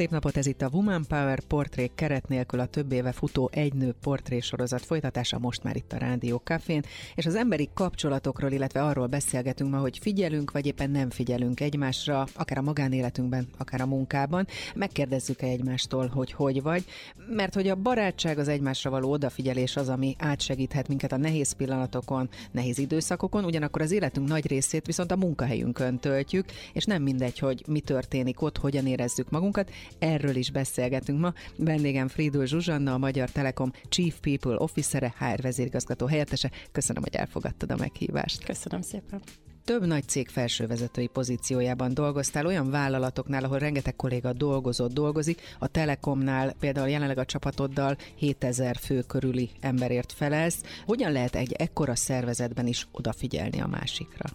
Szép napot, ez itt a Woman Power portrék keret nélkül a több éve futó egy nő portré sorozat folytatása most már itt a Rádió Cafén, és az emberi kapcsolatokról, illetve arról beszélgetünk ma, hogy figyelünk, vagy éppen nem figyelünk egymásra, akár a magánéletünkben, akár a munkában. Megkérdezzük-e egymástól, hogy hogy vagy, mert hogy a barátság, az egymásra való odafigyelés az, ami átsegíthet minket a nehéz pillanatokon, nehéz időszakokon, ugyanakkor az életünk nagy részét viszont a munkahelyünkön töltjük, és nem mindegy, hogy mi történik ott, hogyan érezzük magunkat, Erről is beszélgetünk ma. Vendégem Fridul Zsuzsanna, a Magyar Telekom Chief People Officere, HR vezérigazgató helyettese. Köszönöm, hogy elfogadtad a meghívást. Köszönöm szépen több nagy cég felsővezetői pozíciójában dolgoztál, olyan vállalatoknál, ahol rengeteg kolléga dolgozott, dolgozik, a Telekomnál például jelenleg a csapatoddal 7000 fő körüli emberért felelsz. Hogyan lehet egy ekkora szervezetben is odafigyelni a másikra?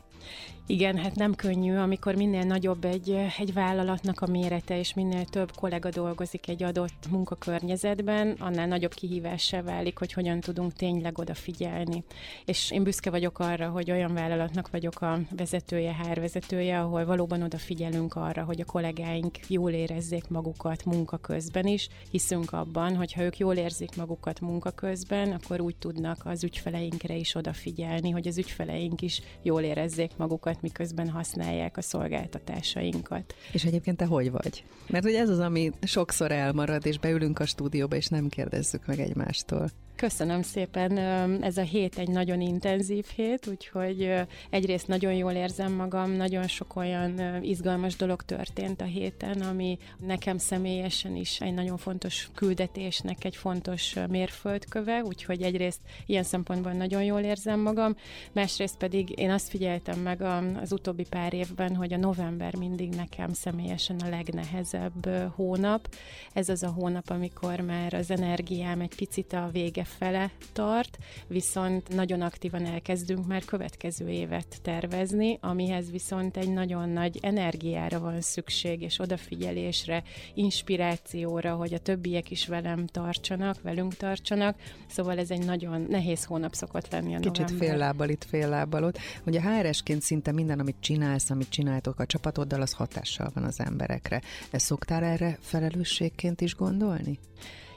Igen, hát nem könnyű, amikor minél nagyobb egy, egy vállalatnak a mérete, és minél több kollega dolgozik egy adott munkakörnyezetben, annál nagyobb kihívássá válik, hogy hogyan tudunk tényleg odafigyelni. És én büszke vagyok arra, hogy olyan vállalatnak vagyok a vezetője, hárvezetője, ahol valóban odafigyelünk arra, hogy a kollégáink jól érezzék magukat munka közben is. Hiszünk abban, hogy ha ők jól érzik magukat munka közben, akkor úgy tudnak az ügyfeleinkre is odafigyelni, hogy az ügyfeleink is jól érezzék magukat, miközben használják a szolgáltatásainkat. És egyébként te hogy vagy? Mert hogy ez az, ami sokszor elmarad, és beülünk a stúdióba, és nem kérdezzük meg egymástól. Köszönöm szépen, ez a hét egy nagyon intenzív hét, úgyhogy egyrészt nagyon jól érzem magam, nagyon sok olyan izgalmas dolog történt a héten, ami nekem személyesen is egy nagyon fontos küldetésnek egy fontos mérföldköve, úgyhogy egyrészt ilyen szempontból nagyon jól érzem magam, másrészt pedig én azt figyeltem meg az utóbbi pár évben, hogy a november mindig nekem személyesen a legnehezebb hónap. Ez az a hónap, amikor már az energiám egy picit a vége fele tart, viszont nagyon aktívan elkezdünk már következő évet tervezni, amihez viszont egy nagyon nagy energiára van szükség, és odafigyelésre, inspirációra, hogy a többiek is velem tartsanak, velünk tartsanak. Szóval ez egy nagyon nehéz hónap szokott lenni a Kicsit november. fél lábbal itt, fél lábbal ott. Ugye HR-esként szinte minden, amit csinálsz, amit csináltok a csapatoddal, az hatással van az emberekre. Ezt szoktál erre felelősségként is gondolni?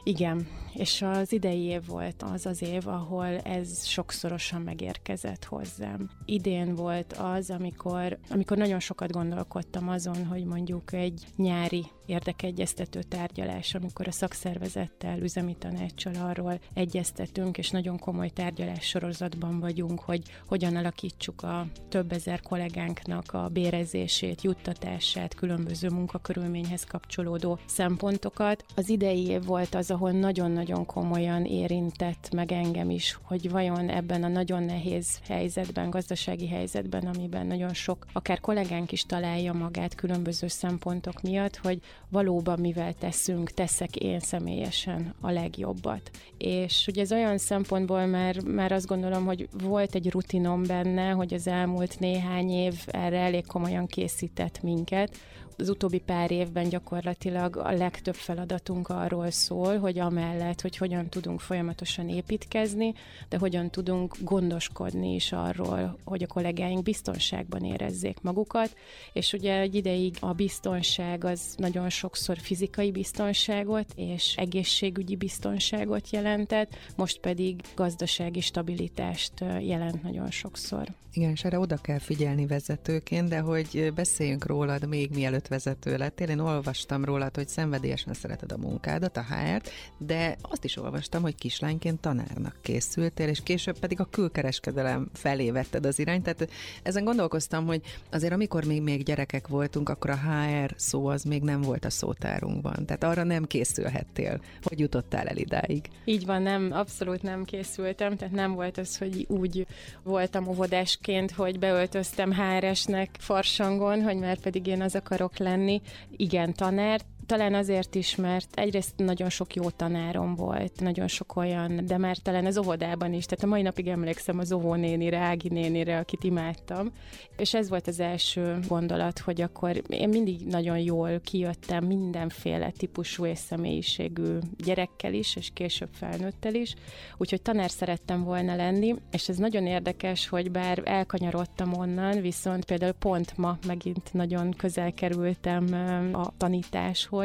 Igen, és az idei év volt az az év, ahol ez sokszorosan megérkezett hozzám. Idén volt az, amikor, amikor nagyon sokat gondolkodtam azon, hogy mondjuk egy nyári érdekegyeztető tárgyalás, amikor a szakszervezettel, üzemi tanácssal arról egyeztetünk, és nagyon komoly tárgyalás sorozatban vagyunk, hogy hogyan alakítsuk a több ezer kollégánknak a bérezését, juttatását, különböző munkakörülményhez kapcsolódó szempontokat. Az idei év volt az, ahol nagyon-nagyon komolyan érintett meg engem is, hogy vajon ebben a nagyon nehéz helyzetben, gazdasági helyzetben, amiben nagyon sok, akár kollégánk is találja magát különböző szempontok miatt, hogy valóban mivel teszünk, teszek én személyesen a legjobbat. És ugye ez olyan szempontból már, már azt gondolom, hogy volt egy rutinom benne, hogy az elmúlt néhány év erre elég komolyan készített minket, az utóbbi pár évben gyakorlatilag a legtöbb feladatunk arról szól, hogy amellett, hogy hogyan tudunk folyamatosan építkezni, de hogyan tudunk gondoskodni is arról, hogy a kollégáink biztonságban érezzék magukat, és ugye egy ideig a biztonság az nagyon sokszor fizikai biztonságot és egészségügyi biztonságot jelentett, most pedig gazdasági stabilitást jelent nagyon sokszor. Igen, és erre oda kell figyelni vezetőként, de hogy beszéljünk rólad még mielőtt vezető lettél. Én olvastam rólad, hogy szenvedélyesen szereted a munkádat, a HR-t, de azt is olvastam, hogy kislányként tanárnak készültél, és később pedig a külkereskedelem felé vetted az irányt. Tehát ezen gondolkoztam, hogy azért amikor még, még gyerekek voltunk, akkor a HR szó az még nem volt a szótárunkban. Tehát arra nem készülhettél, hogy jutottál el idáig. Így van, nem, abszolút nem készültem, tehát nem volt az, hogy úgy voltam óvodásként, hogy beöltöztem HR-esnek farsangon, hogy már pedig én az akarok lenni. Igen, tanár, Talán azért is, mert egyrészt nagyon sok jó tanárom volt, nagyon sok olyan, de már talán az óvodában is, tehát a mai napig emlékszem az óvónénire, Ági nénire, akit imádtam, és ez volt az első gondolat, hogy akkor én mindig nagyon jól kijöttem mindenféle típusú és személyiségű gyerekkel is, és később felnőttel is, úgyhogy tanár szerettem volna lenni, és ez nagyon érdekes, hogy bár elkanyarodtam onnan, viszont például pont ma megint nagyon közel kerültem a tanításhoz.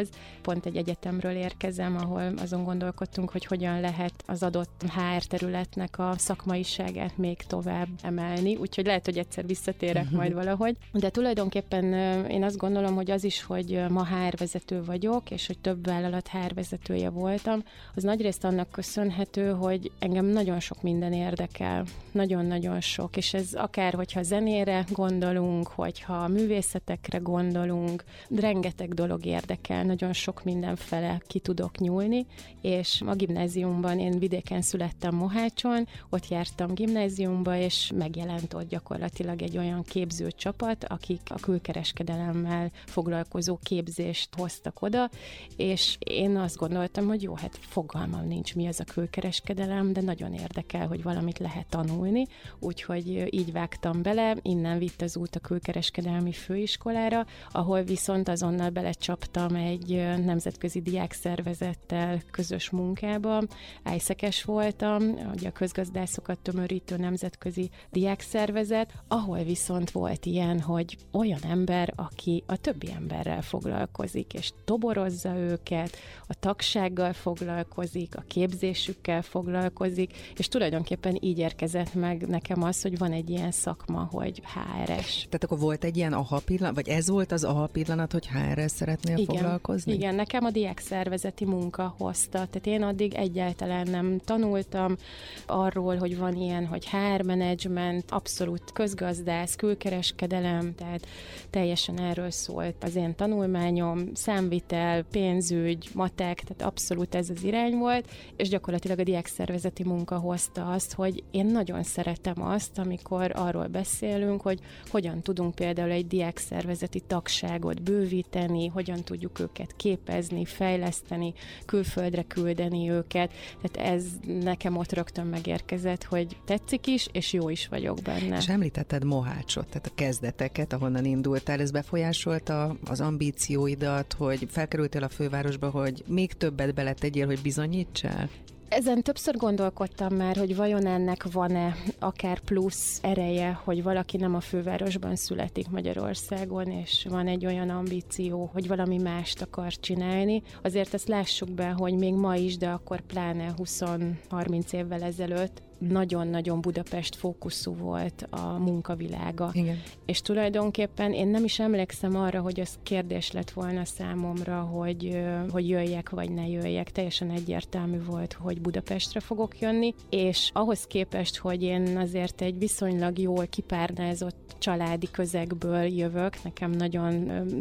Pont egy egyetemről érkezem, ahol azon gondolkodtunk, hogy hogyan lehet az adott HR területnek a szakmaiságát még tovább emelni, úgyhogy lehet, hogy egyszer visszatérek uh-huh. majd valahogy. De tulajdonképpen én azt gondolom, hogy az is, hogy ma HR vezető vagyok, és hogy több vállalat HR vezetője voltam, az nagyrészt annak köszönhető, hogy engem nagyon sok minden érdekel. Nagyon-nagyon sok, és ez akár, hogyha zenére gondolunk, hogyha művészetekre gondolunk, rengeteg dolog érdekel, nagyon sok mindenfele ki tudok nyúlni, és a gimnáziumban én vidéken születtem Mohácson, ott jártam gimnáziumba, és megjelent ott gyakorlatilag egy olyan képző csapat, akik a külkereskedelemmel foglalkozó képzést hoztak oda, és én azt gondoltam, hogy jó, hát fogalmam nincs, mi az a külkereskedelem, de nagyon érdekel, hogy valamit lehet tanulni, úgyhogy így vágtam bele, innen vitt az út a külkereskedelmi főiskolára, ahol viszont azonnal belecsaptam egy nemzetközi diákszervezettel közös munkába. Ájszekes voltam, ugye a közgazdászokat tömörítő nemzetközi diákszervezet, ahol viszont volt ilyen, hogy olyan ember, aki a többi emberrel foglalkozik, és toborozza őket, a tagsággal foglalkozik, a képzésükkel foglalkozik, és tulajdonképpen így érkezett meg nekem az, hogy van egy ilyen szakma, hogy HRS. Tehát akkor volt egy ilyen aha pillanat, vagy ez volt az aha pillanat, hogy HRS szeretnél igen, foglalkozni? Igen, nekem a diák szervezeti munka hozta. Tehát én addig egyáltalán nem tanultam arról, hogy van ilyen, hogy HR management, abszolút közgazdász, külkereskedelem, tehát teljesen erről szólt az én tanulmányom, számvitel, pénzügy, matek, tehát abszolút ez az irány volt, és gyakorlatilag a diák szervezeti munka hozta azt, hogy én nagyon szeretem azt, amikor arról beszélünk, hogy hogyan tudunk például egy diák szervezeti tagságot bővíteni, hogyan tudjuk őket képezni, fejleszteni, külföldre küldeni őket. Tehát ez nekem ott rögtön megérkezett, hogy tetszik is, és jó is vagyok benne. És említetted Mohácsot, tehát a kezdeteket, ahonnan indultál, ez befolyásolta az ambícióidat, hogy felkerültél a fővárosba, hogy még többet beletegyél, hogy bizonyítsál? Ezen többször gondolkodtam már, hogy vajon ennek van-e akár plusz ereje, hogy valaki nem a fővárosban születik Magyarországon, és van egy olyan ambíció, hogy valami mást akar csinálni. Azért ezt lássuk be, hogy még ma is, de akkor pláne 20-30 évvel ezelőtt nagyon-nagyon Budapest fókuszú volt a munkavilága. Igen. És tulajdonképpen én nem is emlékszem arra, hogy az kérdés lett volna számomra, hogy, hogy jöjjek vagy ne jöjjek. Teljesen egyértelmű volt, hogy Budapestre fogok jönni, és ahhoz képest, hogy én azért egy viszonylag jól kipárnázott családi közegből jövök, nekem nagyon,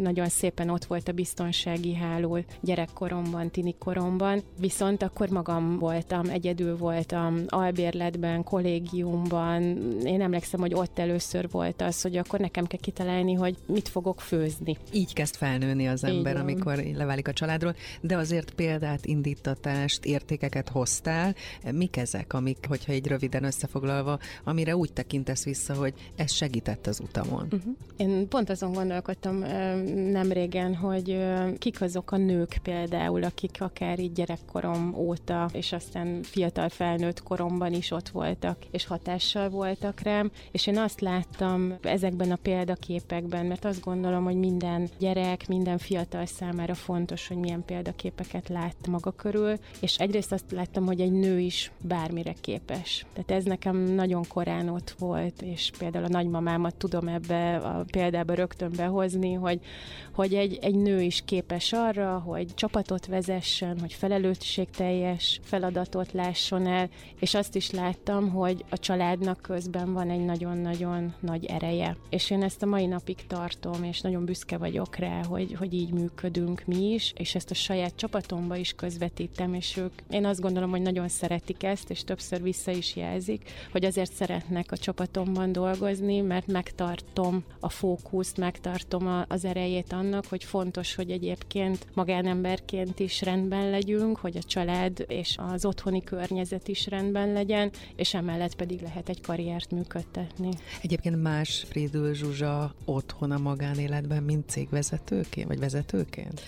nagyon szépen ott volt a biztonsági háló gyerekkoromban, tinikoromban, viszont akkor magam voltam, egyedül voltam, albérlet életben, kollégiumban, én emlékszem, hogy ott először volt az, hogy akkor nekem kell kitalálni, hogy mit fogok főzni. Így kezd felnőni az ember, amikor leválik a családról, de azért példát, indítatást, értékeket hoztál. Mik ezek, amik, hogyha egy röviden összefoglalva, amire úgy tekintesz vissza, hogy ez segített az utamon? Uh-huh. Én pont azon gondolkodtam nem régen, hogy kik azok a nők például, akik akár így gyerekkorom óta, és aztán fiatal felnőtt koromban is ott voltak, és hatással voltak rám, és én azt láttam ezekben a példaképekben, mert azt gondolom, hogy minden gyerek, minden fiatal számára fontos, hogy milyen példaképeket lát maga körül, és egyrészt azt láttam, hogy egy nő is bármire képes. Tehát ez nekem nagyon korán ott volt, és például a nagymamámat tudom ebbe a példába rögtön behozni, hogy, hogy egy, egy nő is képes arra, hogy csapatot vezessen, hogy felelősségteljes feladatot lásson el, és azt is láttam, hogy a családnak közben van egy nagyon-nagyon nagy ereje. És én ezt a mai napig tartom, és nagyon büszke vagyok rá, hogy, hogy így működünk mi is, és ezt a saját csapatomba is közvetítem, és ők, én azt gondolom, hogy nagyon szeretik ezt, és többször vissza is jelzik, hogy azért szeretnek a csapatomban dolgozni, mert megtartom a fókuszt, megtartom a, az erejét annak, hogy fontos, hogy egyébként magánemberként is rendben legyünk, hogy a család és az otthoni környezet is rendben legyen, és emellett pedig lehet egy karriert működtetni. Egyébként más Fridül Zsuzsa otthon a magánéletben, mint cégvezetőként, vagy vezetőként?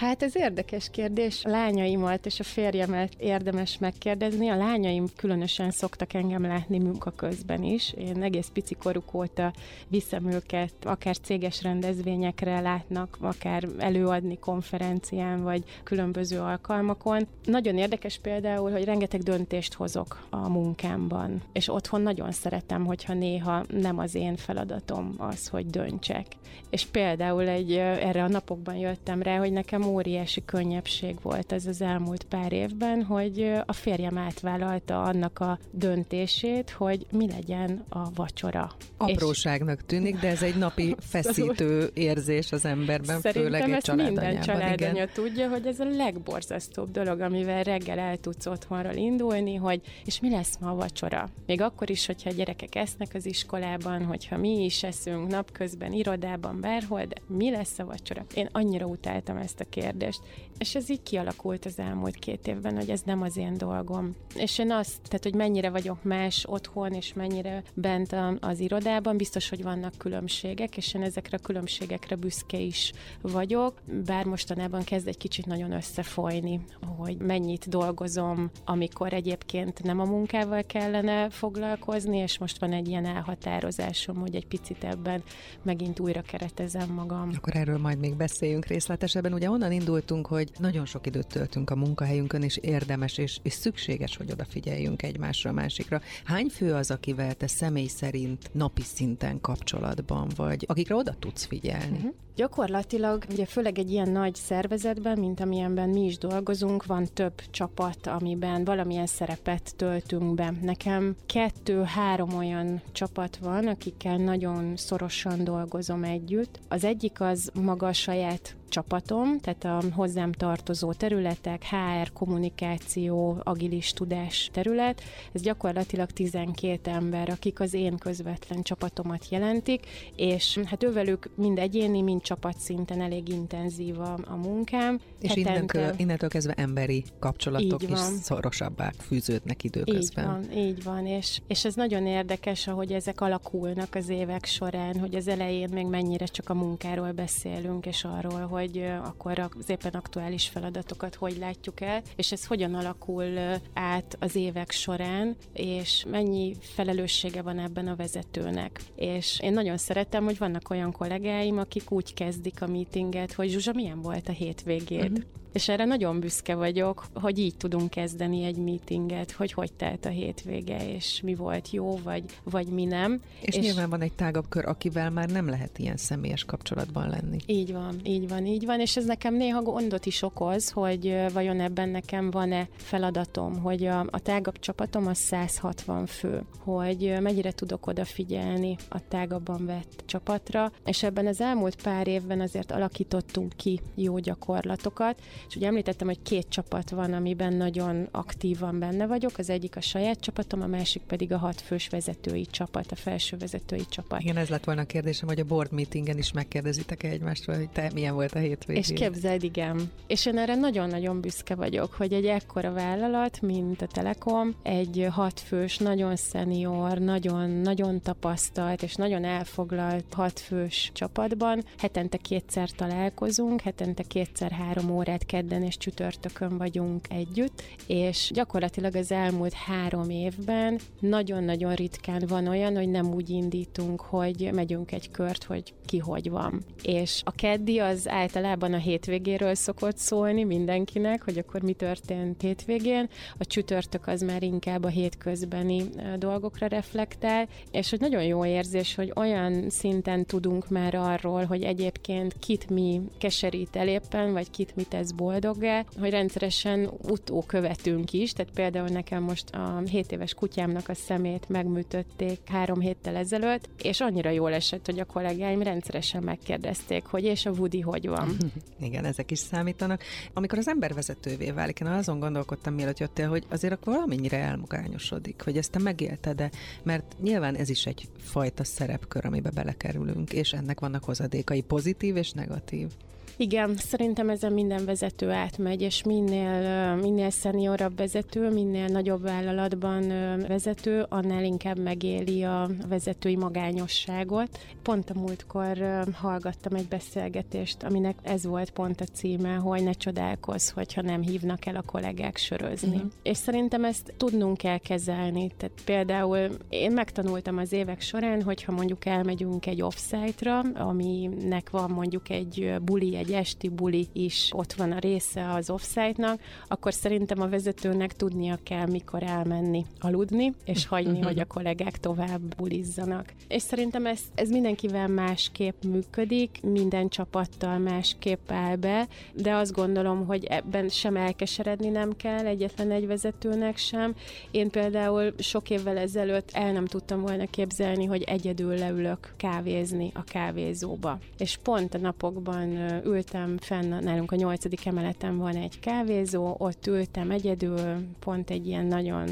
Hát ez érdekes kérdés. A lányaimat és a férjemet érdemes megkérdezni. A lányaim különösen szoktak engem látni munka közben is. Én egész pici koruk óta viszem őket, akár céges rendezvényekre látnak, akár előadni konferencián, vagy különböző alkalmakon. Nagyon érdekes például, hogy rengeteg döntést hozok a munkámban, és otthon nagyon szeretem, hogyha néha nem az én feladatom az, hogy döntsek. És például egy, erre a napokban jöttem rá, hogy nekem óriási könnyebbség volt ez az elmúlt pár évben, hogy a férjem átvállalta annak a döntését, hogy mi legyen a vacsora. Apróságnak tűnik, de ez egy napi feszítő érzés az emberben, Szerintem főleg egy családanyában. minden családanya tudja, hogy ez a legborzasztóbb dolog, amivel reggel el tudsz otthonról indulni, hogy és mi lesz ma a vacsora. Még akkor is, hogyha a gyerekek esznek az iskolában, hogyha mi is eszünk napközben, irodában, bárhol, de mi lesz a vacsora? Én annyira utáltam ezt a kérdést. És ez így kialakult az elmúlt két évben, hogy ez nem az én dolgom. És én azt, tehát, hogy mennyire vagyok más otthon, és mennyire bent az irodában, biztos, hogy vannak különbségek, és én ezekre a különbségekre büszke is vagyok, bár mostanában kezd egy kicsit nagyon összefolyni, hogy mennyit dolgozom, amikor egyébként nem a munkával kellene foglalkozni, és most van egy ilyen elhatározásom, hogy egy picit ebben megint újra keretezem magam. Akkor erről majd még beszéljünk részletesebben. Ugye onnan indultunk, hogy nagyon sok időt töltünk a munkahelyünkön, és érdemes és, és szükséges, hogy odafigyeljünk egymásra, a másikra. Hány fő az, akivel te személy szerint napi szinten kapcsolatban vagy, akikre oda tudsz figyelni? Uh-huh. Gyakorlatilag, ugye főleg egy ilyen nagy szervezetben, mint amilyenben mi is dolgozunk, van több csapat, amiben valamilyen szerepet töltünk be. Nekem kettő-három olyan csapat van, akikkel nagyon szorosan dolgozom együtt. Az egyik az maga a saját csapatom, tehát a hozzám tartozó területek, HR, kommunikáció, agilis tudás terület, ez gyakorlatilag 12 ember, akik az én közvetlen csapatomat jelentik, és hát ővelük mind egyéni, mind szinten elég intenzív a, a munkám. És innentől, innentől kezdve emberi kapcsolatok is szorosabbá fűződnek időközben. Így van, így van, és, és ez nagyon érdekes, ahogy ezek alakulnak az évek során, hogy az elején még mennyire csak a munkáról beszélünk, és arról, hogy hogy akkor az éppen aktuális feladatokat hogy látjuk el, és ez hogyan alakul át az évek során, és mennyi felelőssége van ebben a vezetőnek. És én nagyon szeretem, hogy vannak olyan kollégáim, akik úgy kezdik a meetinget, hogy Zsuzsa, milyen volt a hétvégéd? Uh-huh. És erre nagyon büszke vagyok, hogy így tudunk kezdeni egy meetinget, hogy hogy telt a hétvége, és mi volt jó, vagy, vagy mi nem. És, és nyilván van egy tágabb kör, akivel már nem lehet ilyen személyes kapcsolatban lenni. Így van, így van, így van, és ez nekem néha gondot is okoz, hogy vajon ebben nekem van-e feladatom, hogy a, a tágabb csapatom az 160 fő, hogy mennyire tudok odafigyelni a tágabban vett csapatra, és ebben az elmúlt pár évben azért alakítottunk ki jó gyakorlatokat, és ugye említettem, hogy két csapat van, amiben nagyon aktívan benne vagyok, az egyik a saját csapatom, a másik pedig a hat fős vezetői csapat, a felső vezetői csapat. Igen, ez lett volna a kérdésem, hogy a board meetingen is megkérdezitek-e egymástól, hogy te milyen volt a hétvégén. És képzeld, igen. És én erre nagyon-nagyon büszke vagyok, hogy egy ekkora vállalat, mint a Telekom, egy hatfős, nagyon szenior, nagyon, nagyon tapasztalt és nagyon elfoglalt hatfős csapatban hetente kétszer találkozunk, hetente kétszer három órát kedden és csütörtökön vagyunk együtt, és gyakorlatilag az elmúlt három évben nagyon-nagyon ritkán van olyan, hogy nem úgy indítunk, hogy megyünk egy kört, hogy ki hogy van. És a keddi az általában a hétvégéről szokott szólni mindenkinek, hogy akkor mi történt hétvégén, a csütörtök az már inkább a hétközbeni dolgokra reflektál, és hogy nagyon jó érzés, hogy olyan szinten tudunk már arról, hogy egyébként kit mi keserít el éppen, vagy kit mi tesz boldoggá, hogy rendszeresen utókövetünk is, tehát például nekem most a 7 éves kutyámnak a szemét megműtötték három héttel ezelőtt, és annyira jól esett, hogy a kollégáim rendszeresen megkérdezték, hogy és a Woody hogy van. Igen, ezek is számítanak. Amikor az ember vezetővé válik, én azon gondolkodtam, mielőtt jöttél, hogy azért akkor valamennyire elmagányosodik, hogy ezt te megélted de mert nyilván ez is egy fajta szerepkör, amiben belekerülünk, és ennek vannak hozadékai, pozitív és negatív. Igen, szerintem ezen minden vezető átmegy, és minél, minél szeniorabb vezető, minél nagyobb vállalatban vezető, annál inkább megéli a vezetői magányosságot. Pont a múltkor hallgattam egy beszélgetést, aminek ez volt pont a címe, hogy ne csodálkozz, hogyha nem hívnak el a kollégák sörözni. Uh-huh. És szerintem ezt tudnunk kell kezelni. Tehát például én megtanultam az évek során, hogyha mondjuk elmegyünk egy offsite-ra, aminek van mondjuk egy buli, egy egy esti buli is ott van a része az offsite-nak, akkor szerintem a vezetőnek tudnia kell, mikor elmenni aludni, és hagyni, hogy a kollégák tovább bulizzanak. És szerintem ez, ez mindenkivel másképp működik, minden csapattal másképp áll be, de azt gondolom, hogy ebben sem elkeseredni nem kell egyetlen egy vezetőnek sem. Én például sok évvel ezelőtt el nem tudtam volna képzelni, hogy egyedül leülök kávézni a kávézóba. És pont a napokban ültem fenn, nálunk a nyolcadik emeleten van egy kávézó, ott ültem egyedül, pont egy ilyen nagyon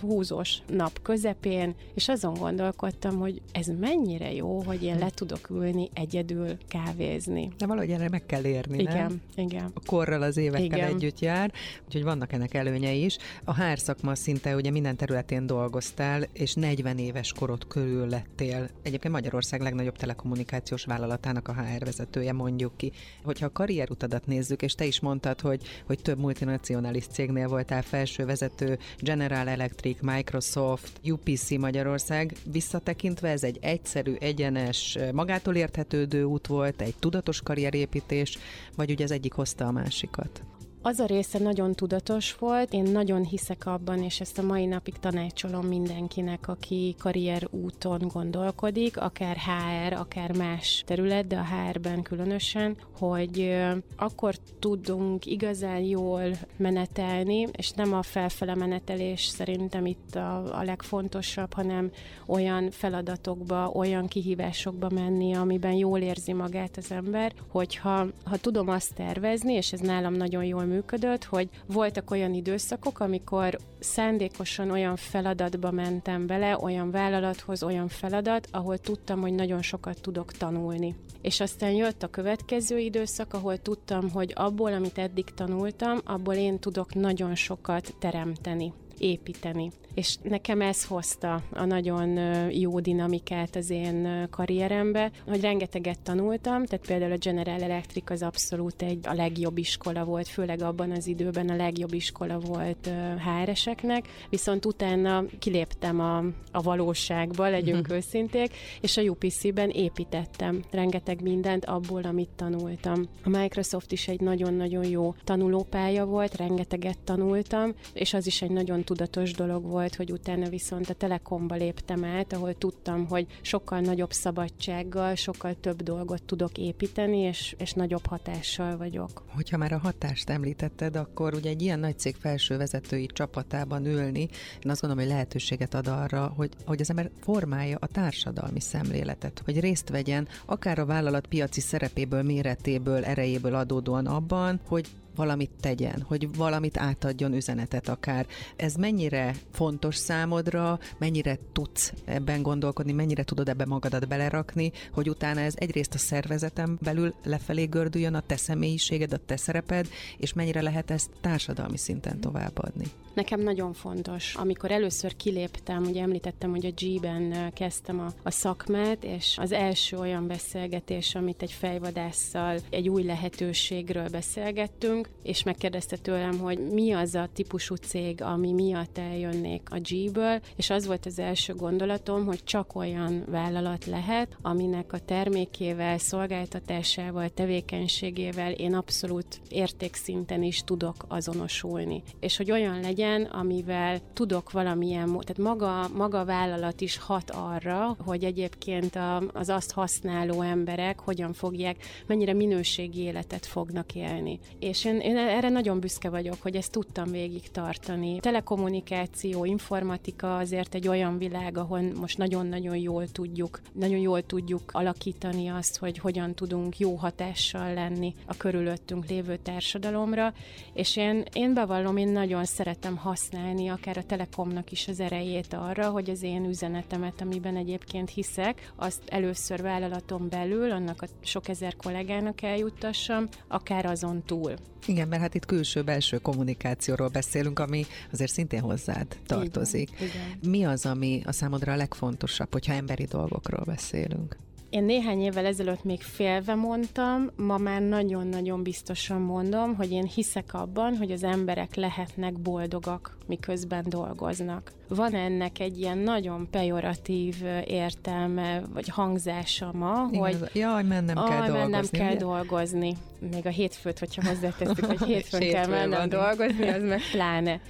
húzós nap közepén, és azon gondolkodtam, hogy ez mennyire jó, hogy én le tudok ülni egyedül kávézni. De valahogy erre meg kell érni, igen, nem? Igen, A korral az évekkel igen. együtt jár, úgyhogy vannak ennek előnyei is. A HR szakma szinte ugye minden területén dolgoztál, és 40 éves korod körül lettél. Egyébként Magyarország legnagyobb telekommunikációs vállalatának a HR vezetője, mondjuk ki hogyha a karrierutadat nézzük, és te is mondtad, hogy, hogy több multinacionális cégnél voltál felső vezető, General Electric, Microsoft, UPC Magyarország, visszatekintve ez egy egyszerű, egyenes, magától érthetődő út volt, egy tudatos karrierépítés, vagy ugye az egyik hozta a másikat? Az a része nagyon tudatos volt, én nagyon hiszek abban, és ezt a mai napig tanácsolom mindenkinek, aki karrier úton gondolkodik, akár HR, akár más terület, de a HR-ben különösen, hogy akkor tudunk igazán jól menetelni, és nem a felfele menetelés szerintem itt a, a legfontosabb, hanem olyan feladatokba, olyan kihívásokba menni, amiben jól érzi magát az ember, hogyha ha tudom azt tervezni, és ez nálam nagyon jól működött, hogy voltak olyan időszakok, amikor szándékosan olyan feladatba mentem bele, olyan vállalathoz, olyan feladat, ahol tudtam, hogy nagyon sokat tudok tanulni. És aztán jött a következő időszak, ahol tudtam, hogy abból, amit eddig tanultam, abból én tudok nagyon sokat teremteni építeni. És nekem ez hozta a nagyon jó dinamikát az én karrierembe, hogy rengeteget tanultam, tehát például a General Electric az abszolút egy a legjobb iskola volt, főleg abban az időben a legjobb iskola volt HR-eseknek, viszont utána kiléptem a, a valóságba, legyünk uh-huh. őszinték, és a UPC-ben építettem rengeteg mindent abból, amit tanultam. A Microsoft is egy nagyon-nagyon jó tanulópálya volt, rengeteget tanultam, és az is egy nagyon tudatos dolog volt, hogy utána viszont a Telekomba léptem át, ahol tudtam, hogy sokkal nagyobb szabadsággal, sokkal több dolgot tudok építeni, és, és nagyobb hatással vagyok. Hogyha már a hatást említetted, akkor ugye egy ilyen nagy cég felső vezetői csapatában ülni, én azt gondolom, hogy lehetőséget ad arra, hogy, hogy az ember formálja a társadalmi szemléletet, hogy részt vegyen akár a vállalat piaci szerepéből, méretéből, erejéből adódóan abban, hogy valamit tegyen, hogy valamit átadjon üzenetet akár. Ez mennyire fontos számodra, mennyire tudsz ebben gondolkodni, mennyire tudod ebbe magadat belerakni, hogy utána ez egyrészt a szervezetem belül lefelé gördüljön a te személyiséged, a te szereped, és mennyire lehet ezt társadalmi szinten továbbadni. Nekem nagyon fontos. Amikor először kiléptem, ugye említettem, hogy a G-ben kezdtem a, a szakmát, és az első olyan beszélgetés, amit egy fejvadásszal egy új lehetőségről beszélgettünk, és megkérdezte tőlem, hogy mi az a típusú cég, ami miatt eljönnék a G-ből, és az volt az első gondolatom, hogy csak olyan vállalat lehet, aminek a termékével, szolgáltatásával, tevékenységével én abszolút értékszinten is tudok azonosulni. És hogy olyan legyen, amivel tudok valamilyen, tehát maga, maga vállalat is hat arra, hogy egyébként a, az azt használó emberek hogyan fogják, mennyire minőségi életet fognak élni. És én én, erre nagyon büszke vagyok, hogy ezt tudtam végig tartani. Telekommunikáció, informatika azért egy olyan világ, ahol most nagyon-nagyon jól tudjuk, nagyon jól tudjuk alakítani azt, hogy hogyan tudunk jó hatással lenni a körülöttünk lévő társadalomra, és én, én bevallom, én nagyon szeretem használni akár a Telekomnak is az erejét arra, hogy az én üzenetemet, amiben egyébként hiszek, azt először vállalaton belül, annak a sok ezer kollégának eljuttassam, akár azon túl. Igen, mert hát itt külső-belső kommunikációról beszélünk, ami azért szintén hozzád tartozik. Igen, igen. Mi az, ami a számodra a legfontosabb, hogyha emberi dolgokról beszélünk? Én néhány évvel ezelőtt még félve mondtam, ma már nagyon-nagyon biztosan mondom, hogy én hiszek abban, hogy az emberek lehetnek boldogak, miközben dolgoznak. Van ennek egy ilyen nagyon pejoratív értelme, vagy hangzása ma, Igen, hogy Jaj, mennem kell Ah, dolgozni. mennem kell ugye? dolgozni. Még a hétfőt, hogyha hozzátesszük, hogy hétfőn kell mennem van. dolgozni, az meg pláne.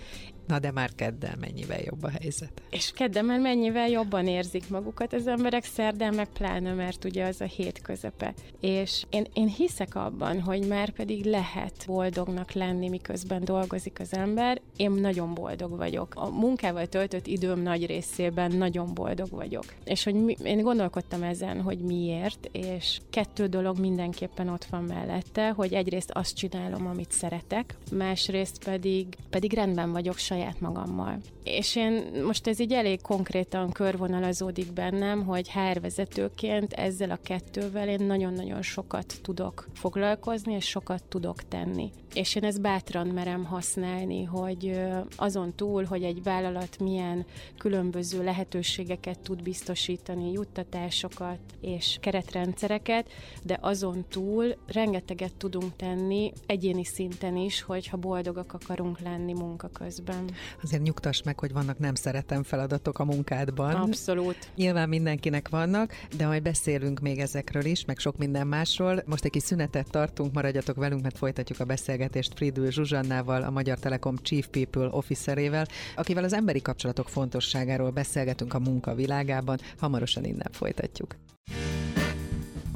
Na de már keddel mennyivel jobb a helyzet. És kedden már mennyivel jobban érzik magukat az emberek, szerdán meg pláne, mert ugye az a hét közepe. És én, én hiszek abban, hogy már pedig lehet boldognak lenni, miközben dolgozik az ember. Én nagyon boldog vagyok. A munkával töltött időm nagy részében nagyon boldog vagyok. És hogy mi, én gondolkodtam ezen, hogy miért, és kettő dolog mindenképpen ott van mellette, hogy egyrészt azt csinálom, amit szeretek, másrészt pedig, pedig rendben vagyok saját magammal. És én most ez így elég konkrétan körvonalazódik bennem, hogy HR vezetőként ezzel a kettővel én nagyon-nagyon sokat tudok foglalkozni, és sokat tudok tenni. És én ezt bátran merem használni, hogy azon túl, hogy egy vállalat milyen különböző lehetőségeket tud biztosítani, juttatásokat és keretrendszereket, de azon túl rengeteget tudunk tenni egyéni szinten is, hogyha boldogak akarunk lenni munka közben. Azért nyugtass meg, hogy vannak nem szeretem feladatok a munkádban. Abszolút. Nyilván mindenkinek vannak, de majd beszélünk még ezekről is, meg sok minden másról. Most egy kis szünetet tartunk, maradjatok velünk, mert folytatjuk a beszélgetést Fridül Zsuzsannával, a Magyar Telekom Chief People Officerével, akivel az emberi kapcsolatok fontosságáról beszélgetünk a munka világában. Hamarosan innen folytatjuk.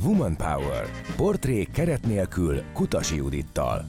Woman Power. Portrék keret nélkül Kutasi Judittal.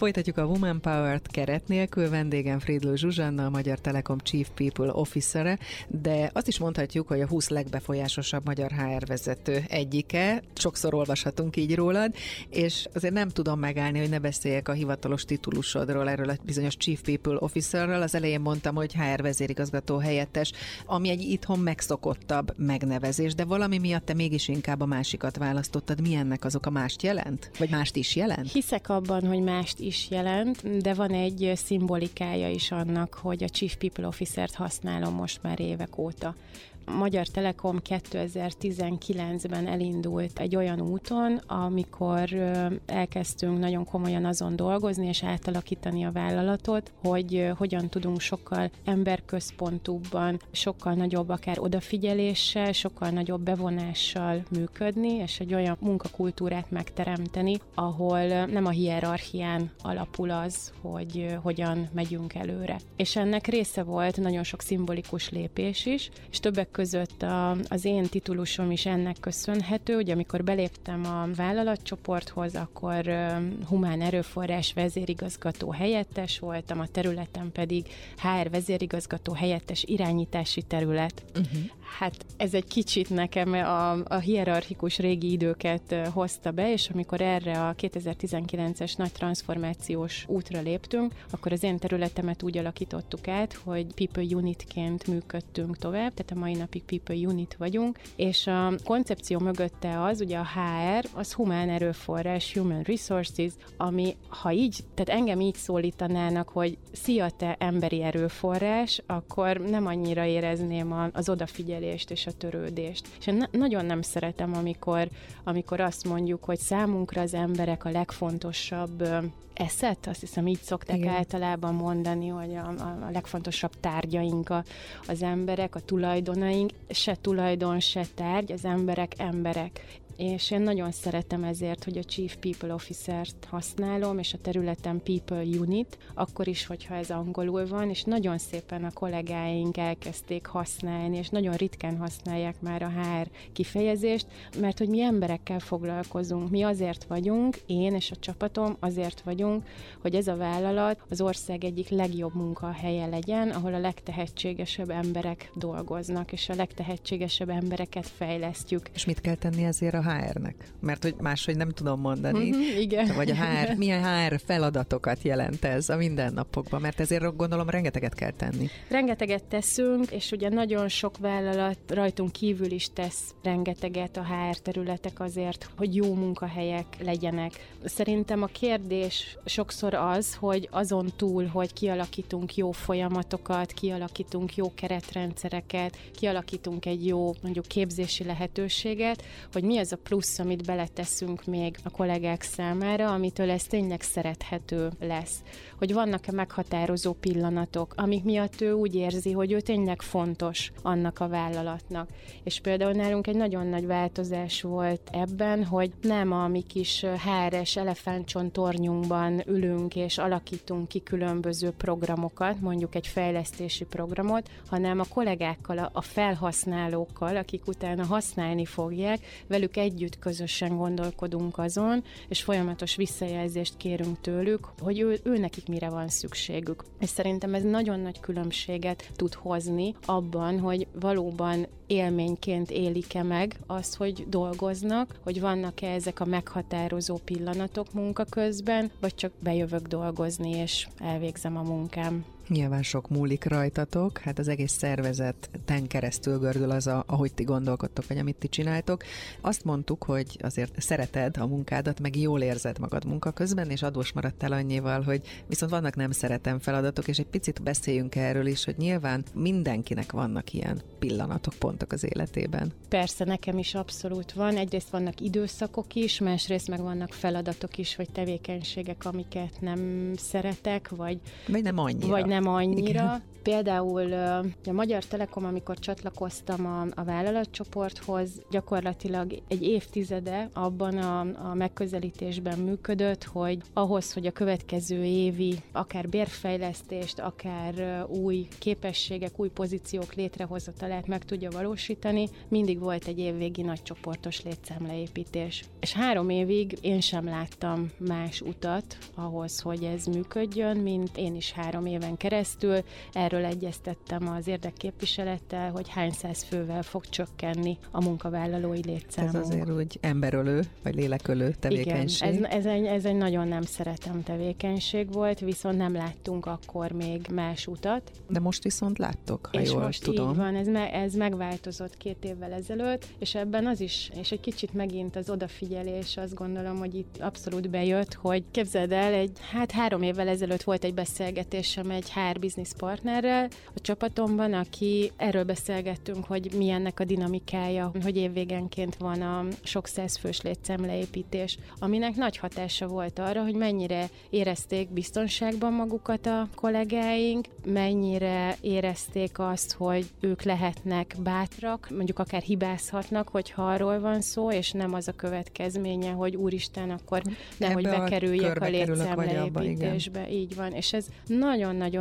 Folytatjuk a Woman Power-t keret nélkül, vendégem Fridlő Zsuzsanna, a Magyar Telekom Chief People Officer de azt is mondhatjuk, hogy a 20 legbefolyásosabb magyar HR vezető egyike, sokszor olvashatunk így rólad, és azért nem tudom megállni, hogy ne beszéljek a hivatalos titulusodról, erről a bizonyos Chief People Officerről. Az elején mondtam, hogy HR vezérigazgató helyettes, ami egy itthon megszokottabb megnevezés, de valami miatt te mégis inkább a másikat választottad. Mi ennek azok a mást jelent? Vagy mást is jelent? Hiszek abban, hogy mást is jelent, de van egy szimbolikája is annak, hogy a Chief People Officer-t használom most már évek óta. Magyar Telekom 2019-ben elindult egy olyan úton, amikor elkezdtünk nagyon komolyan azon dolgozni és átalakítani a vállalatot, hogy hogyan tudunk sokkal emberközpontúbban, sokkal nagyobb akár odafigyeléssel, sokkal nagyobb bevonással működni, és egy olyan munkakultúrát megteremteni, ahol nem a hierarchián alapul az, hogy hogyan megyünk előre. És ennek része volt nagyon sok szimbolikus lépés is, és többek között a, az én titulusom is ennek köszönhető, hogy amikor beléptem a vállalatcsoporthoz, akkor humán erőforrás vezérigazgató helyettes voltam, a területen pedig HR vezérigazgató helyettes irányítási terület. Uh-huh. Hát ez egy kicsit nekem a, a hierarchikus régi időket hozta be, és amikor erre a 2019-es nagy transformációs útra léptünk, akkor az én területemet úgy alakítottuk át, hogy People Unitként működtünk tovább, tehát a mai napig People Unit vagyunk, és a koncepció mögötte az, ugye a HR, az humán erőforrás, human resources, ami ha így, tehát engem így szólítanának, hogy szia te emberi erőforrás, akkor nem annyira érezném az odafigyelést és a törődést. És én na- nagyon nem szeretem, amikor, amikor azt mondjuk, hogy számunkra az emberek a legfontosabb eszet, azt hiszem így szokták Igen. Általában mondani, hogy a, a, a legfontosabb tárgyaink a, az emberek, a tulajdonaink, se tulajdon, se tárgy, az emberek emberek. És én nagyon szeretem ezért, hogy a Chief People Officer-t használom, és a területen People Unit, akkor is, hogyha ez angolul van, és nagyon szépen a kollégáink elkezdték használni, és nagyon ritkán használják már a HR kifejezést, mert hogy mi emberekkel foglalkozunk, mi azért vagyunk, én és a csapatom azért vagyunk, hogy ez a vállalat az ország egyik legjobb munkahelye legyen, ahol a legtehetségesebb emberek dolgoznak, és a legtehetségesebb embereket fejlesztjük. És mit kell tenni ezért a HR-nek? Mert hogy máshogy nem tudom mondani. Mm-hmm, igen. Vagy a HR, milyen HR feladatokat jelent ez a mindennapokban? Mert ezért gondolom rengeteget kell tenni. Rengeteget teszünk, és ugye nagyon sok vállalat rajtunk kívül is tesz rengeteget a HR területek azért, hogy jó munkahelyek legyenek. Szerintem a kérdés sokszor az, hogy azon túl, hogy kialakítunk jó folyamatokat, kialakítunk jó keretrendszereket, kialakítunk egy jó mondjuk képzési lehetőséget, hogy mi az a plusz, amit beleteszünk még a kollégák számára, amitől ez tényleg szerethető lesz. Hogy vannak-e meghatározó pillanatok, amik miatt ő úgy érzi, hogy ő tényleg fontos annak a vállalatnak. És például nálunk egy nagyon nagy változás volt ebben, hogy nem a mi kis háres elefántcsontornyunkban ülünk és alakítunk ki különböző programokat, mondjuk egy fejlesztési programot, hanem a kollégákkal, a felhasználókkal, akik utána használni fogják, velük együtt közösen gondolkodunk azon, és folyamatos visszajelzést kérünk tőlük, hogy ő, ő nekik mire van szükségük. És szerintem ez nagyon nagy különbséget tud hozni abban, hogy valóban élményként élik-e meg azt, hogy dolgoznak, hogy vannak-e ezek a meghatározó pillanatok munka közben, vagy csak bejövök dolgozni, és elvégzem a munkám. Nyilván sok múlik rajtatok, hát az egész szervezeten keresztül gördül az, a, ahogy ti gondolkodtok, vagy amit ti csináltok. Azt mondtuk, hogy azért szereted a munkádat, meg jól érzed magad munka közben, és adós maradtál annyival, hogy viszont vannak nem szeretem feladatok, és egy picit beszéljünk erről is, hogy nyilván mindenkinek vannak ilyen pillanatok, pontok az életében. Persze, nekem is abszolút van. Egyrészt vannak időszakok is, másrészt meg vannak feladatok is, vagy tevékenységek, amiket nem szeretek, vagy, vagy nem annyira. Vagy nem annyira. Igen. Például a Magyar Telekom, amikor csatlakoztam a, a vállalatcsoporthoz, gyakorlatilag egy évtizede abban a, a megközelítésben működött, hogy ahhoz, hogy a következő évi akár bérfejlesztést, akár új képességek, új pozíciók létrehozatalát meg tudja valósítani, mindig volt egy évvégi nagy csoportos létszámleépítés. És három évig én sem láttam más utat ahhoz, hogy ez működjön, mint én is három éven keresztül. Erről egyeztettem az érdekképviselettel, hogy hány száz fővel fog csökkenni a munkavállalói létszámunk. Ez azért úgy emberölő, vagy lélekölő tevékenység. Igen, ez, ez, egy, ez egy nagyon nem szeretem tevékenység volt, viszont nem láttunk akkor még más utat. De most viszont láttok, ha és jól most tudom. így van, ez, me, ez megváltozott két évvel ezelőtt, és ebben az is, és egy kicsit megint az odafigyelés, azt gondolom, hogy itt abszolút bejött, hogy képzeld el, egy, hát három évvel ezelőtt volt egy beszélgetésem egy HR business partnerrel a csapatomban, aki erről beszélgettünk, hogy mi ennek a dinamikája, hogy évvégenként van a sok százfős létszámleépítés, aminek nagy hatása volt arra, hogy mennyire érezték biztonságban magukat a kollégáink, mennyire érezték azt, hogy ők lehetnek bátrak, mondjuk akár hibázhatnak, hogyha arról van szó, és nem az a következménye, hogy úristen, akkor nehogy bekerüljek a létszámleépítésbe. Így van. És ez nagyon-nagyon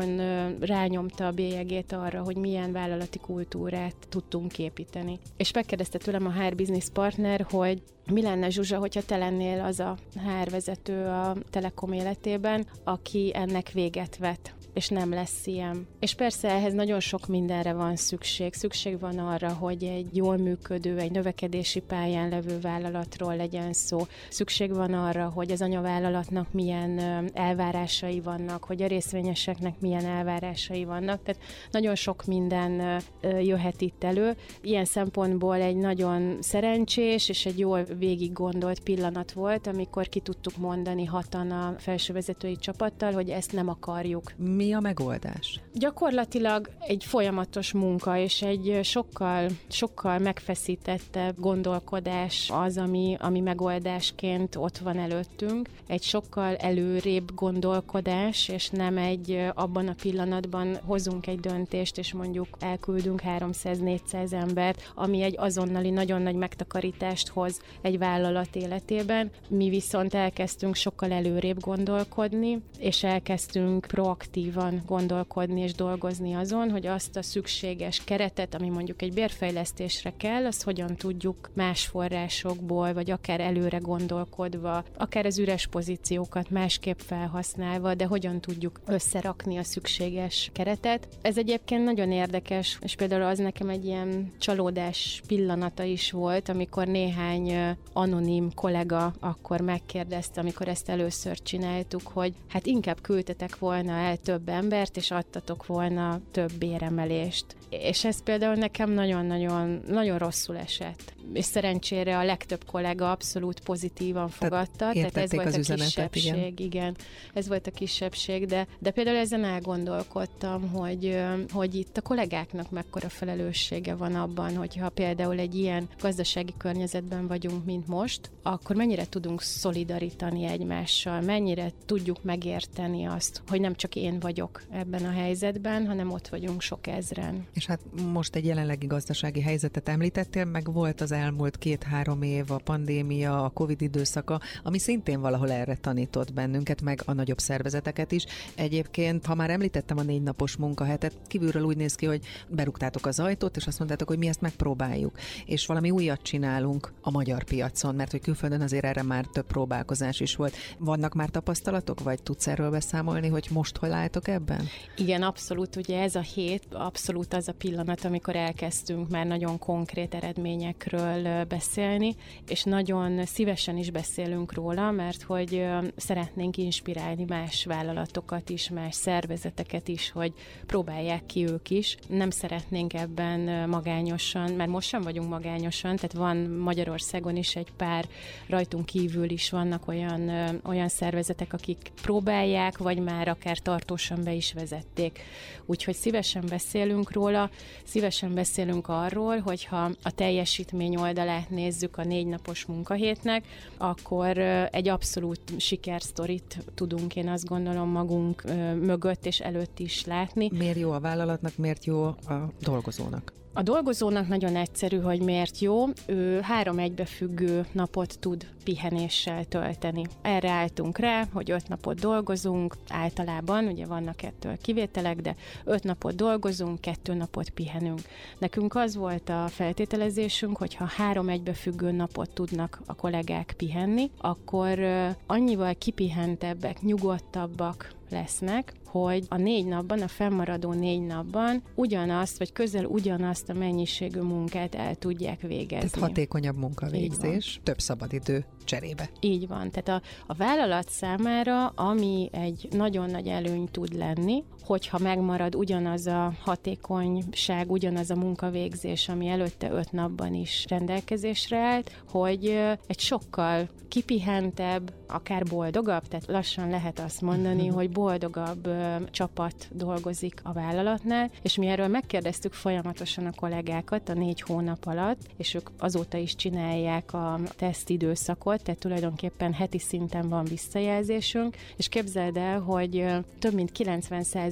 rányomta a bélyegét arra, hogy milyen vállalati kultúrát tudtunk építeni. És megkérdezte tőlem a HR Business Partner, hogy mi lenne, Zsuzsa, hogyha te lennél az a HR vezető a Telekom életében, aki ennek véget vet? és nem lesz ilyen. És persze ehhez nagyon sok mindenre van szükség. Szükség van arra, hogy egy jól működő, egy növekedési pályán levő vállalatról legyen szó. Szükség van arra, hogy az anyavállalatnak milyen elvárásai vannak, hogy a részvényeseknek milyen elvárásai vannak. Tehát nagyon sok minden jöhet itt elő. Ilyen szempontból egy nagyon szerencsés és egy jól végig gondolt pillanat volt, amikor ki tudtuk mondani hatan a felsővezetői csapattal, hogy ezt nem akarjuk. Mi a megoldás? Gyakorlatilag egy folyamatos munka és egy sokkal, sokkal megfeszítettebb gondolkodás az, ami, ami megoldásként ott van előttünk. Egy sokkal előrébb gondolkodás, és nem egy abban a pillanatban hozunk egy döntést, és mondjuk elküldünk 300-400 embert, ami egy azonnali nagyon nagy megtakarítást hoz egy vállalat életében. Mi viszont elkezdtünk sokkal előrébb gondolkodni, és elkezdtünk proaktívan gondolkodni és dolgozni azon, hogy azt a szükséges keretet, ami mondjuk egy bérfejlesztésre kell, azt hogyan tudjuk más forrásokból, vagy akár előre gondolkodva, akár az üres pozíciókat másképp felhasználva, de hogyan tudjuk összerakni a szükséges keretet. Ez egyébként nagyon érdekes, és például az nekem egy ilyen csalódás pillanata is volt, amikor néhány anonim kollega akkor megkérdezte, amikor ezt először csináltuk, hogy hát inkább küldtetek volna el több embert, és adtatok volna több béremelést. És ez például nekem nagyon-nagyon nagyon rosszul esett. És szerencsére a legtöbb kollega abszolút pozitívan fogadta. Tehát, tehát ez volt a üzenetet, kisebbség, igen. igen. Ez volt a kisebbség, de, de például ezen elgondolkodtam, hogy, hogy itt a kollégáknak mekkora felelőssége van abban, hogyha például egy ilyen gazdasági környezetben vagyunk, mint most, akkor mennyire tudunk szolidarítani egymással, mennyire tudjuk megérteni azt, hogy nem csak én vagyok ebben a helyzetben, hanem ott vagyunk sok ezren. És hát most egy jelenlegi gazdasági helyzetet említettél, meg volt az elmúlt két-három év, a pandémia, a Covid időszaka, ami szintén valahol erre tanított bennünket, meg a nagyobb szervezeteket is. Egyébként, ha már említettem a négy napos munkahetet, kívülről úgy néz ki, hogy berúgtátok az ajtót, és azt mondtátok, hogy mi ezt megpróbáljuk, és valami újat csinálunk a magyar piacon, mert hogy külföldön azért erre már több próbálkozás is volt. Vannak már tapasztalatok, vagy tudsz erről beszámolni, hogy most hol álltok ebben? Igen, abszolút. Ugye ez a hét abszolút az a pillanat, amikor elkezdtünk már nagyon konkrét eredményekről beszélni, és nagyon szívesen is beszélünk róla, mert hogy szeretnénk inspirálni más vállalatokat is, más szervezeteket is, hogy próbálják ki ők is. Nem szeretnénk ebben magányosan, mert most sem vagyunk magányosan, tehát van Magyarországon is egy pár rajtunk kívül is vannak olyan, olyan szervezetek, akik próbálják, vagy már akár tartósan be is vezették. Úgyhogy szívesen beszélünk róla, szívesen beszélünk arról, hogyha a teljesítmény oldalát nézzük a négy napos munkahétnek, akkor egy abszolút sikersztorit tudunk én azt gondolom magunk mögött és előtt is látni. Miért jó a vállalatnak, miért jó a dolgozónak? A dolgozónak nagyon egyszerű, hogy miért jó. Ő három egybefüggő napot tud pihenéssel tölteni. Erre álltunk rá, hogy öt napot dolgozunk, általában, ugye vannak ettől kivételek, de öt napot dolgozunk, kettő napot pihenünk. Nekünk az volt a feltételezésünk, hogy ha három egybefüggő napot tudnak a kollégák pihenni, akkor annyival kipihentebbek, nyugodtabbak, lesznek, hogy a négy napban, a fennmaradó négy napban ugyanazt, vagy közel ugyanazt a mennyiségű munkát el tudják végezni. Tehát hatékonyabb munkavégzés, több szabadidő cserébe. Így van. Tehát a, a vállalat számára, ami egy nagyon nagy előny tud lenni, hogyha megmarad ugyanaz a hatékonyság, ugyanaz a munkavégzés, ami előtte öt napban is rendelkezésre állt, hogy egy sokkal kipihentebb, akár boldogabb, tehát lassan lehet azt mondani, hogy boldogabb ö, csapat dolgozik a vállalatnál, és mi erről megkérdeztük folyamatosan a kollégákat a négy hónap alatt, és ők azóta is csinálják a tesztidőszakot, tehát tulajdonképpen heti szinten van visszajelzésünk, és képzeld el, hogy több mint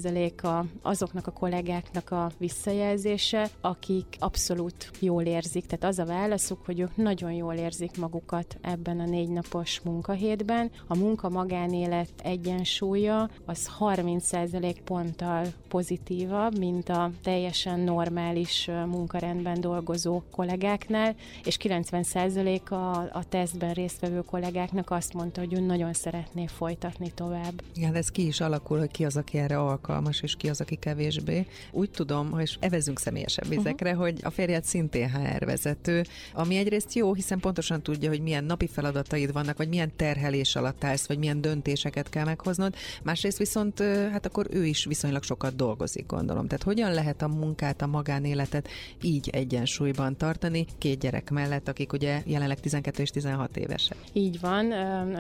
90%-a azoknak a kollégáknak a visszajelzése, akik abszolút jól érzik. Tehát az a válaszuk, hogy ők nagyon jól érzik magukat ebben a négy napos munkahétben. A munka magánélet egyensúlya az 30% ponttal pozitívabb, mint a teljesen normális munkarendben dolgozó kollégáknál, és 90% a, a tesztben résztvevő kollégáknak azt mondta, hogy ő nagyon szeretné folytatni tovább. Igen, ez ki is alakul, hogy ki az, aki erre alkalmas, és ki az, aki kevésbé. Úgy tudom, és evezünk személyesebb vizekre, uh-huh. hogy a férjed szintén HR vezető, ami egyrészt jó, hiszen pontosan tudja, hogy milyen napi feladataid vannak, vagy milyen terhelés alatt állsz, vagy milyen döntéseket kell meghoznod. Másrészt viszont hát akkor ő is viszonylag sokat dolgozik, gondolom. Tehát hogyan lehet a munkát, a magánéletet így egyensúlyban tartani két gyerek mellett, akik ugye jelenleg 12 és 16 évesek? Így van,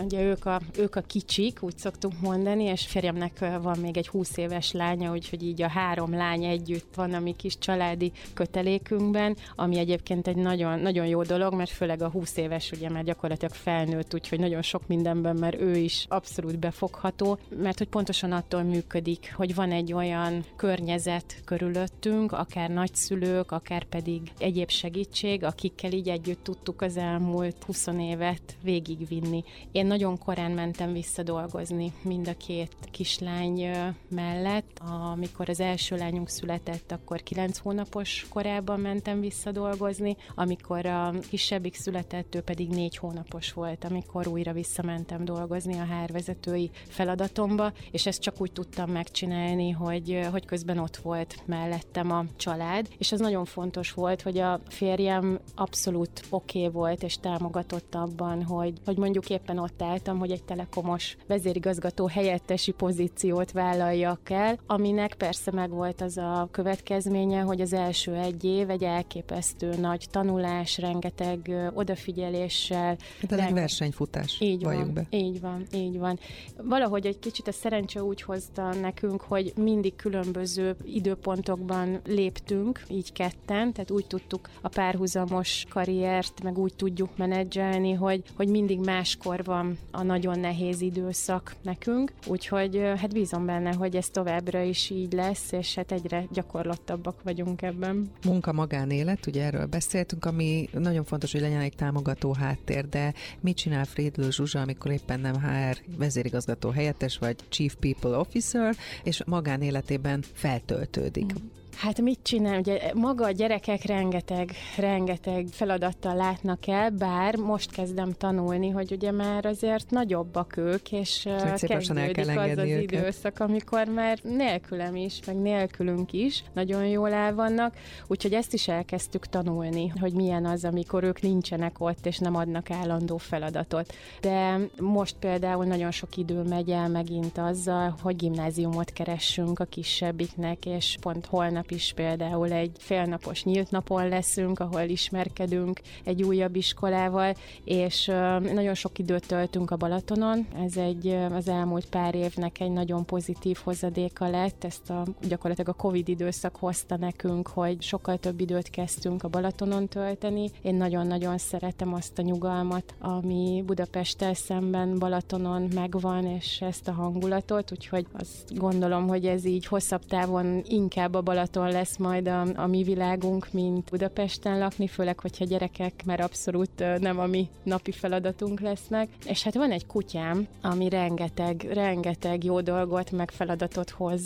ugye ők a, ők a kicsik, úgy szoktunk mondani, és férjemnek van még egy 20 éve éves lánya, úgyhogy így a három lány együtt van a mi kis családi kötelékünkben, ami egyébként egy nagyon, nagyon jó dolog, mert főleg a 20 éves ugye már gyakorlatilag felnőtt, úgyhogy nagyon sok mindenben, mert ő is abszolút befogható, mert hogy pontosan attól működik, hogy van egy olyan környezet körülöttünk, akár nagyszülők, akár pedig egyéb segítség, akikkel így együtt tudtuk az elmúlt 20 évet végigvinni. Én nagyon korán mentem vissza dolgozni mind a két kislány mellett. Amikor az első lányunk született, akkor 9 hónapos korában mentem vissza dolgozni, amikor a kisebbik született, ő pedig 4 hónapos volt, amikor újra visszamentem dolgozni a hárvezetői feladatomba, és ezt csak úgy tudtam megcsinálni, hogy, hogy közben ott volt mellettem a család, és ez nagyon fontos volt, hogy a férjem abszolút oké okay volt, és támogatott abban, hogy, hogy mondjuk éppen ott álltam, hogy egy telekomos vezérigazgató helyettesi pozíciót vállaljak el, aminek persze meg volt az a következménye, hogy az első egy év egy elképesztő nagy tanulás, rengeteg odafigyeléssel. Hát ez egy versenyfutás. Így van, be. így van, így van. Valahogy egy kicsit a szerencse úgy hozta nekünk, hogy mindig különböző időpontokban léptünk, így ketten, tehát úgy tudtuk a párhuzamos karriert, meg úgy tudjuk menedzselni, hogy, hogy mindig máskor van a nagyon nehéz időszak nekünk, úgyhogy hát bízom benne, hogy ez továbbra is így lesz, és hát egyre gyakorlottabbak vagyunk ebben. Munka magánélet, ugye erről beszéltünk, ami nagyon fontos, hogy legyen egy támogató háttér, de mit csinál Frédlő Zsuzsa, amikor éppen nem HR vezérigazgató helyettes, vagy Chief People Officer, és magánéletében feltöltődik? Mm. Hát mit csinál? Ugye maga a gyerekek rengeteg, rengeteg feladattal látnak el, bár most kezdem tanulni, hogy ugye már azért nagyobbak ők, és kezdődik az az őket. időszak, amikor már nélkülem is, meg nélkülünk is nagyon jól el vannak, úgyhogy ezt is elkezdtük tanulni, hogy milyen az, amikor ők nincsenek ott, és nem adnak állandó feladatot. De most például nagyon sok idő megy el megint azzal, hogy gimnáziumot keressünk a kisebbiknek, és pont holnap holnap is például egy félnapos nyílt napon leszünk, ahol ismerkedünk egy újabb iskolával, és nagyon sok időt töltünk a Balatonon. Ez egy az elmúlt pár évnek egy nagyon pozitív hozadéka lett, ezt a, gyakorlatilag a Covid időszak hozta nekünk, hogy sokkal több időt kezdtünk a Balatonon tölteni. Én nagyon-nagyon szeretem azt a nyugalmat, ami Budapesttel szemben Balatonon megvan, és ezt a hangulatot, úgyhogy azt gondolom, hogy ez így hosszabb távon inkább a Balaton Balaton lesz majd a, a mi világunk, mint Budapesten lakni, főleg, hogyha gyerekek, mert abszolút nem a mi napi feladatunk lesznek. És hát van egy kutyám, ami rengeteg, rengeteg jó dolgot, meg feladatot hoz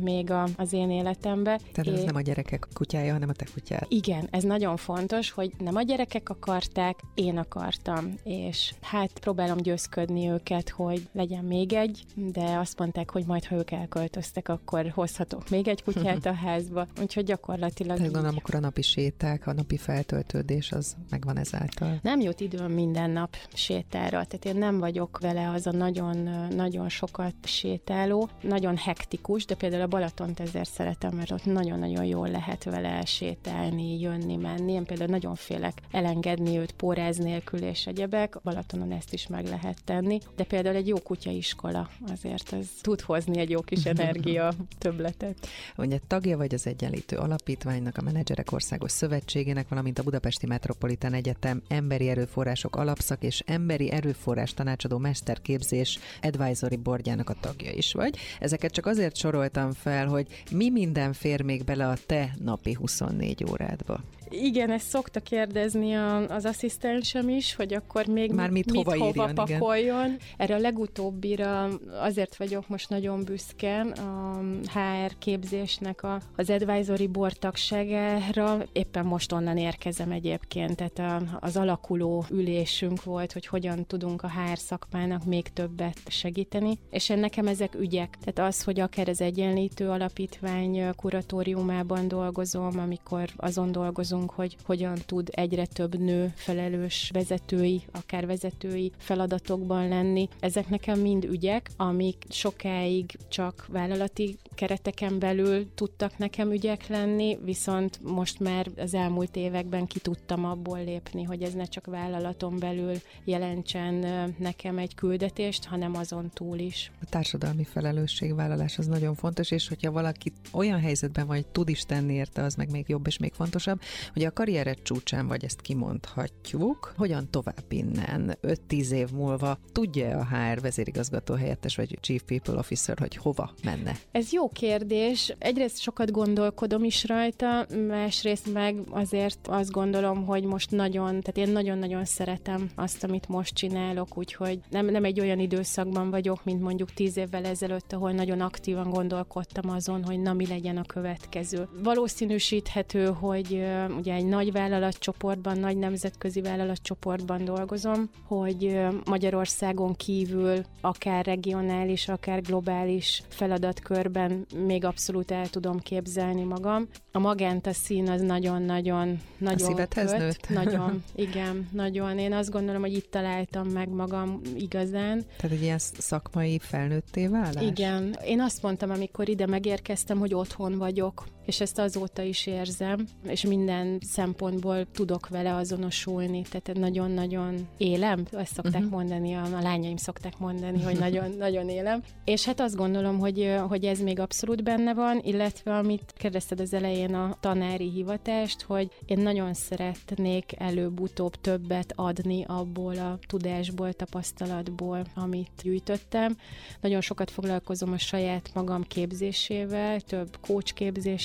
még a, az én életembe. Tehát ez nem a gyerekek kutyája, hanem a te kutyád. Igen, ez nagyon fontos, hogy nem a gyerekek akarták, én akartam. És hát próbálom győzködni őket, hogy legyen még egy, de azt mondták, hogy majd, ha ők elköltöztek, akkor hozhatok még egy kutyát a házba házba, úgyhogy gyakorlatilag Tehát gondolom, akkor a napi séták, a napi feltöltődés az megvan ezáltal. Nem jut időm minden nap sétára, tehát én nem vagyok vele az a nagyon, nagyon sokat sétáló, nagyon hektikus, de például a Balatont ezért szeretem, mert ott nagyon-nagyon jól lehet vele sétálni, jönni, menni. Én például nagyon félek elengedni őt póráz nélkül és egyebek, Balatonon ezt is meg lehet tenni, de például egy jó kutyaiskola azért ez tud hozni egy jó kis energia többletet. Ugye tagja vagy az az Egyenlítő Alapítványnak, a Menedzserek Országos Szövetségének, valamint a Budapesti Metropolitán Egyetem Emberi Erőforrások Alapszak és Emberi Erőforrás Tanácsadó Mesterképzés Advisory Boardjának a tagja is vagy. Ezeket csak azért soroltam fel, hogy mi minden fér még bele a te napi 24 órádba. Igen, ezt szokta kérdezni a, az asszisztensem is, hogy akkor még Már mit, mit hova, hova írjon, pakoljon. Igen. Erre a legutóbbira azért vagyok most nagyon büszke a HR képzésnek a, az advisory board tagságára. Éppen most onnan érkezem egyébként, tehát a, az alakuló ülésünk volt, hogy hogyan tudunk a HR szakmának még többet segíteni, és nekem ezek ügyek. Tehát az, hogy akár az Egyenlítő Alapítvány kuratóriumában dolgozom, amikor azon dolgozunk, gondolkodunk, hogy hogyan tud egyre több nő felelős vezetői, akár vezetői feladatokban lenni. Ezek nekem mind ügyek, amik sokáig csak vállalati kereteken belül tudtak nekem ügyek lenni, viszont most már az elmúlt években ki tudtam abból lépni, hogy ez ne csak vállalaton belül jelentsen nekem egy küldetést, hanem azon túl is. A társadalmi felelősségvállalás az nagyon fontos, és hogyha valaki olyan helyzetben vagy, tud is tenni érte, az meg még jobb és még fontosabb, hogy a karriered csúcsán vagy, ezt kimondhatjuk, hogyan tovább innen, 5-10 év múlva tudja a HR vezérigazgató helyettes vagy Chief People Officer, hogy hova menne? Ez jó kérdés. Egyrészt sokat gondolkodom is rajta, másrészt meg azért azt gondolom, hogy most nagyon, tehát én nagyon-nagyon szeretem azt, amit most csinálok, úgyhogy nem, nem egy olyan időszakban vagyok, mint mondjuk tíz évvel ezelőtt, ahol nagyon aktívan gondolkodtam azon, hogy na mi legyen a következő. Valószínűsíthető, hogy ugye egy nagy vállalatcsoportban, nagy nemzetközi vállalatcsoportban dolgozom, hogy Magyarországon kívül akár regionális, akár globális feladatkörben még abszolút el tudom képzelni magam. A magenta szín az nagyon-nagyon nagyon a köt, nőtt. Nagyon, igen, nagyon. Én azt gondolom, hogy itt találtam meg magam igazán. Tehát egy ilyen szakmai felnőtté válás? Igen. Én azt mondtam, amikor ide megérkeztem, hogy otthon vagyok, és ezt azóta is érzem, és minden szempontból tudok vele azonosulni, tehát nagyon-nagyon élem, ezt szokták uh-huh. mondani, a, a lányaim szokták mondani, hogy nagyon-nagyon élem, és hát azt gondolom, hogy, hogy ez még abszolút benne van, illetve amit kérdezted az elején a tanári hivatást, hogy én nagyon szeretnék előbb-utóbb többet adni abból a tudásból, tapasztalatból, amit gyűjtöttem. Nagyon sokat foglalkozom a saját magam képzésével, több coach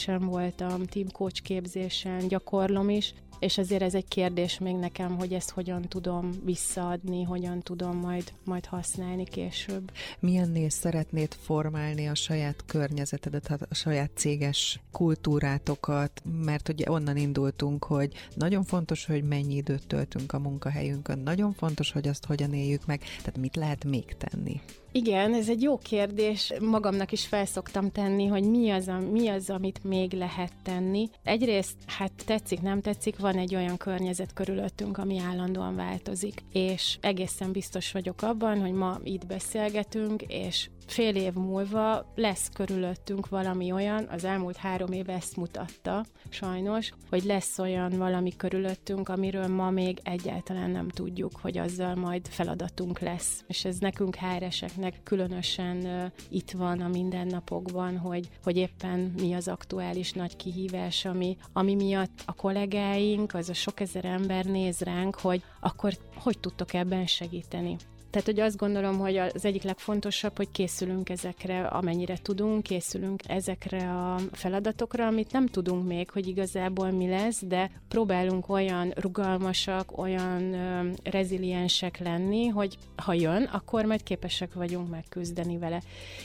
képzésem voltam, team coach képzésen, gyakorlom is, és azért ez egy kérdés még nekem, hogy ezt hogyan tudom visszaadni, hogyan tudom majd, majd használni később. Milyennél szeretnéd formálni a saját környezetedet, a saját céges kultúrátokat, mert ugye onnan indultunk, hogy nagyon fontos, hogy mennyi időt töltünk a munkahelyünkön, nagyon fontos, hogy azt hogyan éljük meg, tehát mit lehet még tenni? Igen, ez egy jó kérdés. Magamnak is felszoktam tenni, hogy mi az, a, mi az, amit még lehet tenni. Egyrészt, hát tetszik, nem tetszik, van egy olyan környezet körülöttünk, ami állandóan változik. És egészen biztos vagyok abban, hogy ma itt beszélgetünk, és fél év múlva lesz körülöttünk valami olyan, az elmúlt három év ezt mutatta, sajnos, hogy lesz olyan valami körülöttünk, amiről ma még egyáltalán nem tudjuk, hogy azzal majd feladatunk lesz. És ez nekünk háreseknek különösen itt van a mindennapokban, hogy, hogy éppen mi az aktuális nagy kihívás, ami, ami miatt a kollégáink, az a sok ezer ember néz ránk, hogy akkor hogy tudtok ebben segíteni. Tehát, hogy azt gondolom, hogy az egyik legfontosabb, hogy készülünk ezekre, amennyire tudunk, készülünk ezekre a feladatokra, amit nem tudunk még, hogy igazából mi lesz, de próbálunk olyan rugalmasak, olyan ö, reziliensek lenni, hogy ha jön, akkor majd képesek vagyunk megküzdeni vele.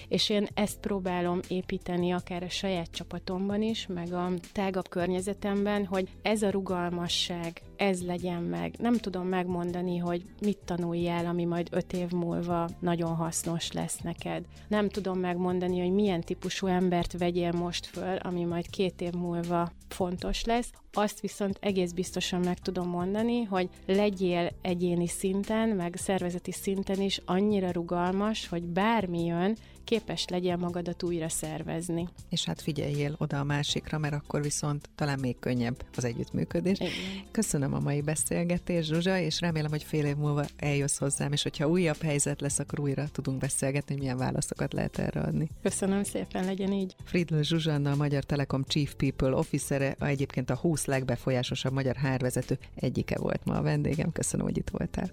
És én ezt próbálom építeni akár a saját csapatomban is, meg a tágabb környezetemben, hogy ez a rugalmasság, ez legyen meg. Nem tudom megmondani, hogy mit tanuljál, ami majd öt év múlva nagyon hasznos lesz neked. Nem tudom megmondani, hogy milyen típusú embert vegyél most föl, ami majd két év múlva fontos lesz. Azt viszont egész biztosan meg tudom mondani, hogy legyél egyéni szinten, meg szervezeti szinten is annyira rugalmas, hogy bármi jön, képes legyen magadat újra szervezni. És hát figyeljél oda a másikra, mert akkor viszont talán még könnyebb az együttműködés. Igen. Köszönöm a mai beszélgetést, Zsuzsa, és remélem, hogy fél év múlva eljössz hozzám, és hogyha újabb helyzet lesz, akkor újra tudunk beszélgetni, hogy milyen válaszokat lehet erre adni. Köszönöm szépen, legyen így. Friedl Zsuzsanna, a Magyar Telekom Chief People Officere, a egyébként a 20 legbefolyásosabb magyar hárvezető egyike volt ma a vendégem. Köszönöm, hogy itt voltál.